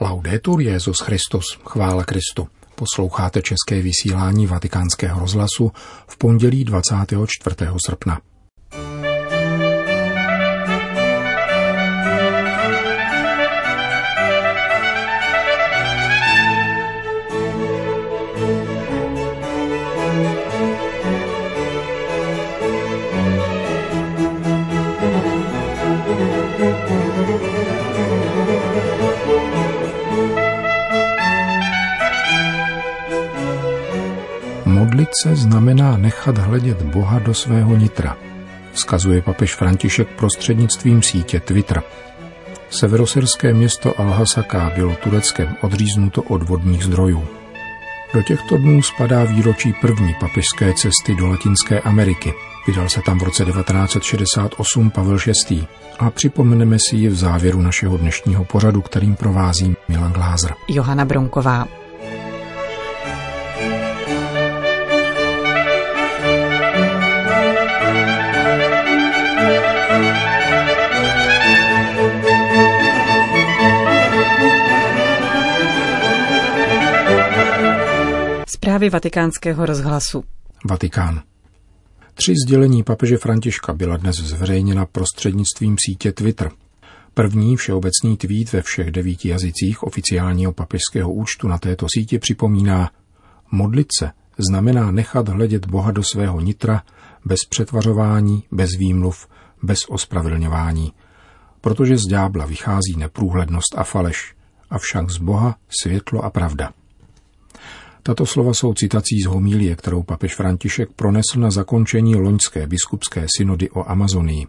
Laudetur Jezus Christus, chvála Kristu. Posloucháte české vysílání Vatikánského rozhlasu v pondělí 24. srpna. Modlit se znamená nechat hledět Boha do svého nitra, vzkazuje papež František prostřednictvím sítě Twitter. Severosyrské město Al-Hasaka bylo Tureckem odříznuto od vodních zdrojů. Do těchto dnů spadá výročí první papežské cesty do Latinské Ameriky. Vydal se tam v roce 1968 Pavel VI. A připomeneme si ji v závěru našeho dnešního pořadu, kterým provází Milan Glázer. Johana Bronková. Zprávy vatikánského rozhlasu. Vatikán. Tři sdělení papeže Františka byla dnes zveřejněna prostřednictvím sítě Twitter. První všeobecný tweet ve všech devíti jazycích oficiálního papežského účtu na této síti připomíná Modlit se znamená nechat hledět Boha do svého nitra bez přetvařování, bez výmluv, bez ospravedlňování, protože z ďábla vychází neprůhlednost a faleš, avšak z Boha světlo a pravda. Tato slova jsou citací z homílie, kterou papež František pronesl na zakončení loňské biskupské synody o Amazonii.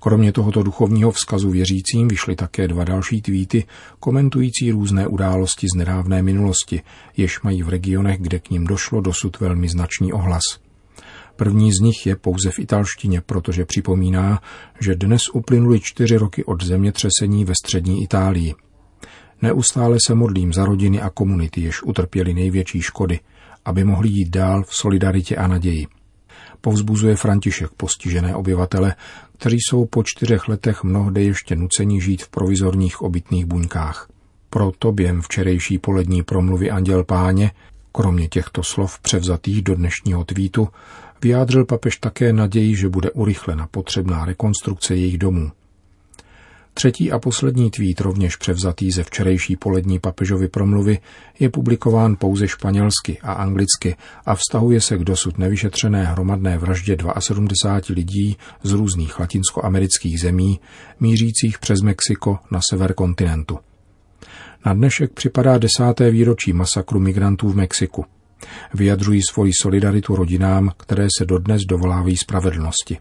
Kromě tohoto duchovního vzkazu věřícím vyšly také dva další tweety komentující různé události z nedávné minulosti, jež mají v regionech, kde k ním došlo dosud velmi značný ohlas. První z nich je pouze v italštině, protože připomíná, že dnes uplynuly čtyři roky od zemětřesení ve střední Itálii – Neustále se modlím za rodiny a komunity, jež utrpěli největší škody, aby mohli jít dál v solidaritě a naději. Povzbuzuje František postižené obyvatele, kteří jsou po čtyřech letech mnohdy ještě nuceni žít v provizorních obytných buňkách. Proto během včerejší polední promluvy Anděl Páně, kromě těchto slov převzatých do dnešního tweetu, vyjádřil papež také naději, že bude urychlena potřebná rekonstrukce jejich domů. Třetí a poslední tweet, rovněž převzatý ze včerejší polední papežovy promluvy, je publikován pouze španělsky a anglicky a vztahuje se k dosud nevyšetřené hromadné vraždě 72 lidí z různých latinskoamerických zemí, mířících přes Mexiko na sever kontinentu. Na dnešek připadá desáté výročí masakru migrantů v Mexiku. Vyjadřují svoji solidaritu rodinám, které se dodnes dovolávají spravedlnosti.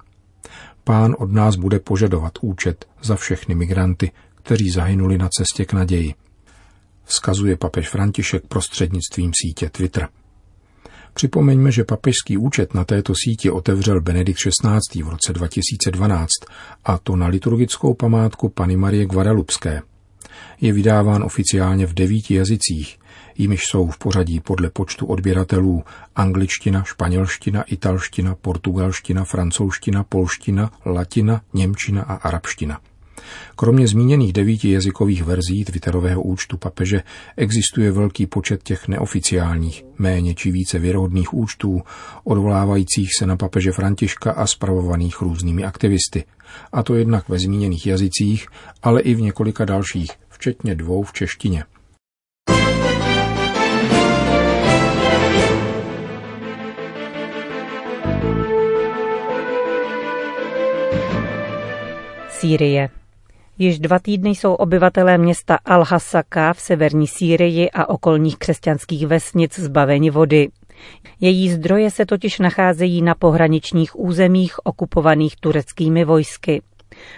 Pán od nás bude požadovat účet za všechny migranty, kteří zahynuli na cestě k naději. Vzkazuje papež František prostřednictvím sítě Twitter. Připomeňme, že papežský účet na této síti otevřel Benedikt XVI. v roce 2012, a to na liturgickou památku Pany Marie Guadalupské. Je vydáván oficiálně v devíti jazycích, jimiž jsou v pořadí podle počtu odběratelů angličtina, španělština, italština, portugalština, francouzština, polština, latina, němčina a arabština. Kromě zmíněných devíti jazykových verzí Twitterového účtu papeže existuje velký počet těch neoficiálních, méně či více věrohodných účtů, odvolávajících se na papeže Františka a spravovaných různými aktivisty. A to jednak ve zmíněných jazycích, ale i v několika dalších, včetně dvou v češtině. Sýrie. Již dva týdny jsou obyvatelé města Al-Hasaka v severní Sýrii a okolních křesťanských vesnic zbaveni vody. Její zdroje se totiž nacházejí na pohraničních územích okupovaných tureckými vojsky.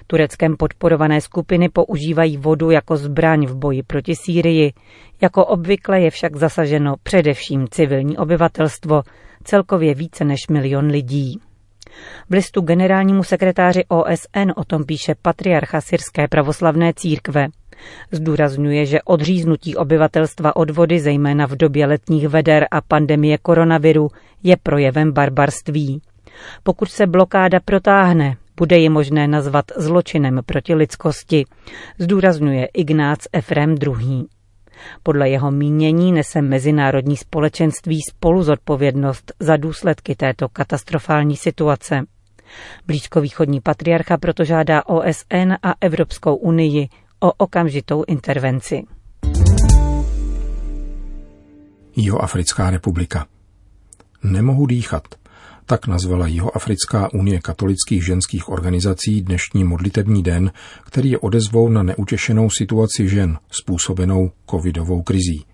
Tureckem podporované skupiny používají vodu jako zbraň v boji proti Sýrii. Jako obvykle je však zasaženo především civilní obyvatelstvo, celkově více než milion lidí. V listu generálnímu sekretáři OSN o tom píše patriarcha syrské pravoslavné církve. Zdůrazňuje, že odříznutí obyvatelstva od vody, zejména v době letních veder a pandemie koronaviru, je projevem barbarství. Pokud se blokáda protáhne, bude ji možné nazvat zločinem proti lidskosti, zdůrazňuje Ignác Efrem II. Podle jeho mínění nese mezinárodní společenství spolu zodpovědnost za důsledky této katastrofální situace. Blízkovýchodní patriarcha proto žádá OSN a Evropskou unii o okamžitou intervenci. Jihoafrická republika. Nemohu dýchat. Tak nazvala Jihoafrická unie katolických ženských organizací dnešní modlitební den, který je odezvou na neutěšenou situaci žen způsobenou covidovou krizí.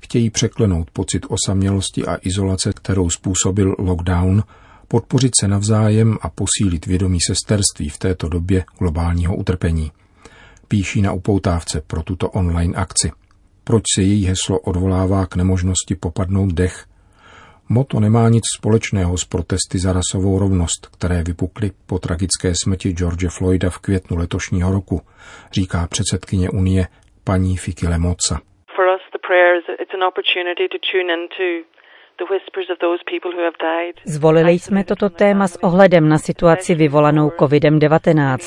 Chtějí překlenout pocit osamělosti a izolace, kterou způsobil lockdown, podpořit se navzájem a posílit vědomí sesterství v této době globálního utrpení. Píší na upoutávce pro tuto online akci. Proč se její heslo odvolává k nemožnosti popadnout dech Moto nemá nic společného s protesty za rasovou rovnost, které vypukly po tragické smrti George Floyda v květnu letošního roku, říká předsedkyně Unie paní Fiki Lemoca. Zvolili jsme toto téma s ohledem na situaci vyvolanou COVID-19.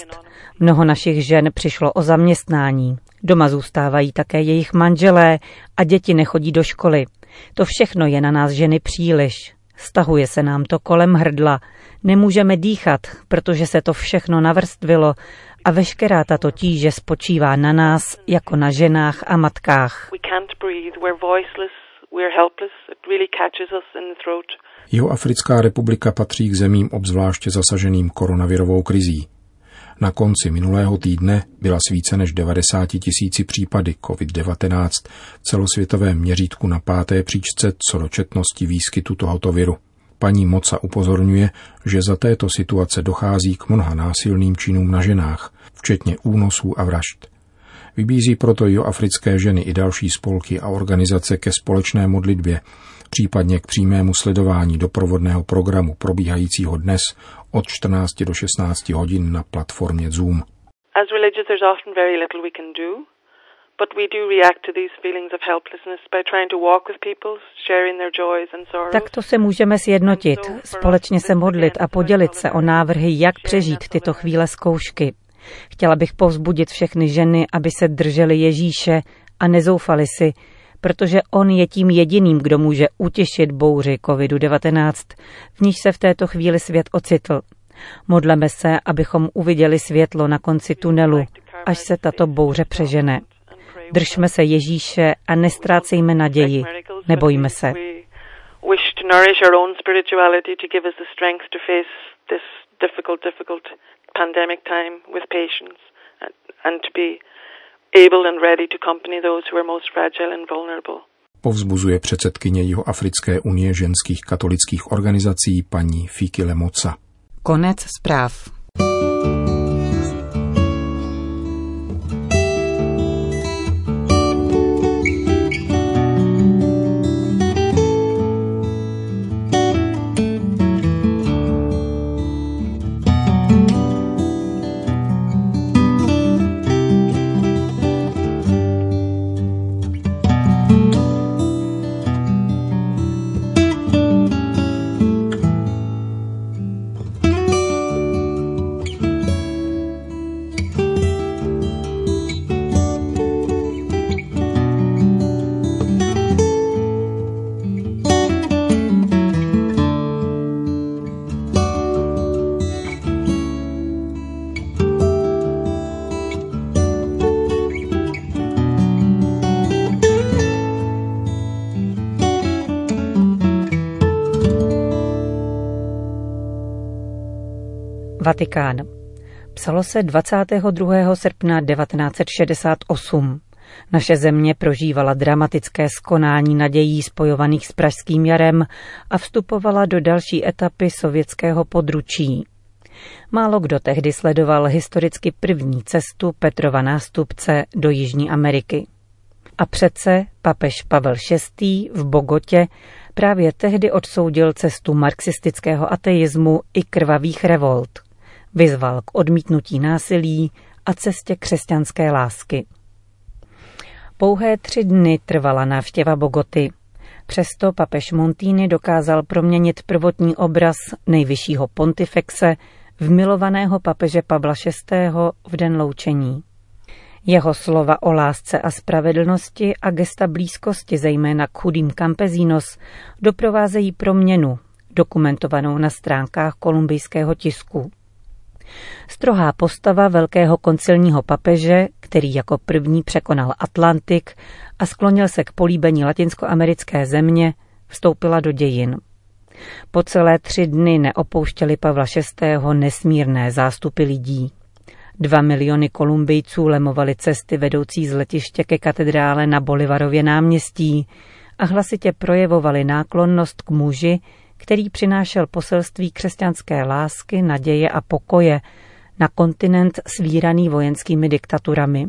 Mnoho našich žen přišlo o zaměstnání. Doma zůstávají také jejich manželé a děti nechodí do školy. To všechno je na nás ženy příliš. Stahuje se nám to kolem hrdla. Nemůžeme dýchat, protože se to všechno navrstvilo a veškerá tato tíže spočívá na nás, jako na ženách a matkách. Jeho Africká republika patří k zemím obzvláště zasaženým koronavirovou krizí. Na konci minulého týdne byla s více než 90 tisíci případy COVID-19 v celosvětovém měřítku na páté příčce co do četnosti výskytu tohoto viru. Paní Moca upozorňuje, že za této situace dochází k mnoha násilným činům na ženách, včetně únosů a vražd. Vybízí proto i africké ženy i další spolky a organizace ke společné modlitbě, případně k přímému sledování doprovodného programu probíhajícího dnes od 14 do 16 hodin na platformě Zoom. As religious, there's often very little we can do, but we do react to these feelings of helplessness by trying to walk with people, sharing their joys and sorrows. Tak to se můžeme sjednotit, společně se modlit a podělit se o návrhy, jak přežít tyto chvíle zkoušky. Chtěla bych povzbudit všechny ženy, aby se držely Ježíše a nezoufali si, protože on je tím jediným, kdo může utěšit bouři COVID-19, v níž se v této chvíli svět ocitl. Modleme se, abychom uviděli světlo na konci tunelu, až se tato bouře přežene. Držme se Ježíše a nestrácejme naději. Nebojíme se. Pandemic time with patients and to be able and ready to accompany those who are most fragile and vulnerable. Povzbuzuje předsedkyně Jihoafrické unie ženských katolických organizací paní Fiki Lemoca. Konec zpráv. Vatikán. Psalo se 22. srpna 1968. Naše země prožívala dramatické skonání nadějí spojovaných s Pražským jarem a vstupovala do další etapy sovětského područí. Málo kdo tehdy sledoval historicky první cestu Petrova nástupce do Jižní Ameriky. A přece papež Pavel VI. v Bogotě právě tehdy odsoudil cestu marxistického ateismu i krvavých revolt – Vyzval k odmítnutí násilí a cestě křesťanské lásky. Pouhé tři dny trvala návštěva Bogoty. Přesto papež Montini dokázal proměnit prvotní obraz nejvyššího pontifexe v milovaného papeže Pavla VI. v den loučení. Jeho slova o lásce a spravedlnosti a gesta blízkosti, zejména k chudým campesinos, doprovázejí proměnu, dokumentovanou na stránkách kolumbijského tisku. Strohá postava velkého koncilního papeže, který jako první překonal Atlantik a sklonil se k políbení latinskoamerické země, vstoupila do dějin. Po celé tři dny neopouštěli Pavla VI. nesmírné zástupy lidí. Dva miliony Kolumbijců lemovali cesty vedoucí z letiště ke katedrále na Bolivarově náměstí a hlasitě projevovali náklonnost k muži, který přinášel poselství křesťanské lásky, naděje a pokoje na kontinent svíraný vojenskými diktaturami.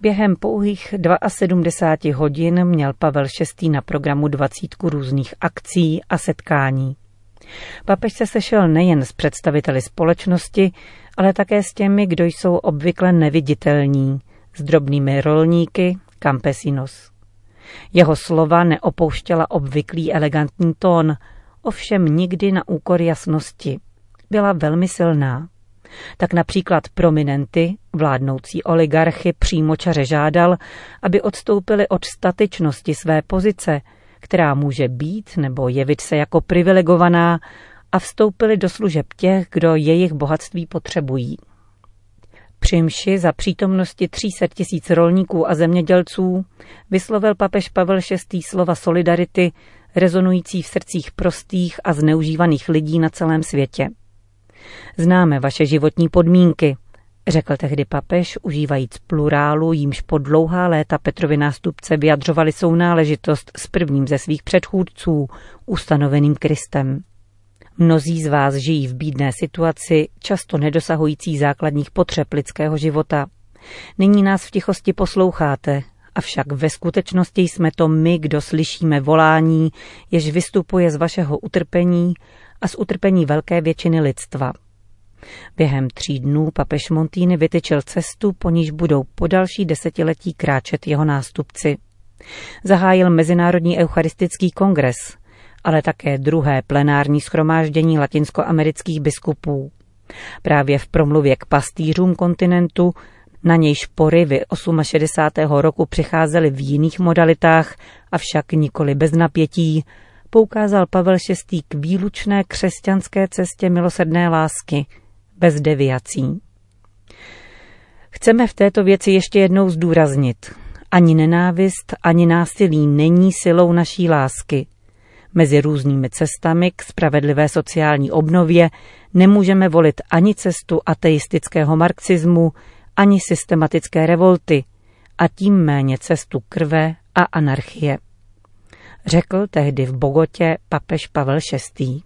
Během pouhých 72 hodin měl Pavel VI. na programu dvacítku různých akcí a setkání. Papež se sešel nejen s představiteli společnosti, ale také s těmi, kdo jsou obvykle neviditelní, s drobnými rolníky, campesinos. Jeho slova neopouštěla obvyklý elegantní tón, ovšem nikdy na úkor jasnosti. Byla velmi silná. Tak například prominenty, vládnoucí oligarchy přímočaře žádal, aby odstoupili od statečnosti své pozice, která může být nebo jevit se jako privilegovaná, a vstoupili do služeb těch, kdo jejich bohatství potřebují. Při mši za přítomnosti 300 tisíc rolníků a zemědělců vyslovil papež Pavel VI. slova solidarity, rezonující v srdcích prostých a zneužívaných lidí na celém světě. Známe vaše životní podmínky, řekl tehdy papež, užívajíc plurálu, jímž po dlouhá léta Petrovi nástupce vyjadřovali sounáležitost s prvním ze svých předchůdců, ustanoveným Kristem. Mnozí z vás žijí v bídné situaci, často nedosahující základních potřeb lidského života. Nyní nás v tichosti posloucháte, avšak ve skutečnosti jsme to my, kdo slyšíme volání, jež vystupuje z vašeho utrpení a z utrpení velké většiny lidstva. Během tří dnů papež Montýny vytyčil cestu, po níž budou po další desetiletí kráčet jeho nástupci. Zahájil Mezinárodní eucharistický kongres – ale také druhé plenární schromáždění latinskoamerických biskupů. Právě v promluvě k pastýřům kontinentu, na nějž porivy 68. roku přicházely v jiných modalitách, avšak nikoli bez napětí, poukázal Pavel VI. k výlučné křesťanské cestě milosrdné lásky, bez deviací. Chceme v této věci ještě jednou zdůraznit. Ani nenávist, ani násilí není silou naší lásky. Mezi různými cestami k spravedlivé sociální obnově nemůžeme volit ani cestu ateistického marxismu, ani systematické revolty, a tím méně cestu krve a anarchie. Řekl tehdy v Bogotě papež Pavel VI.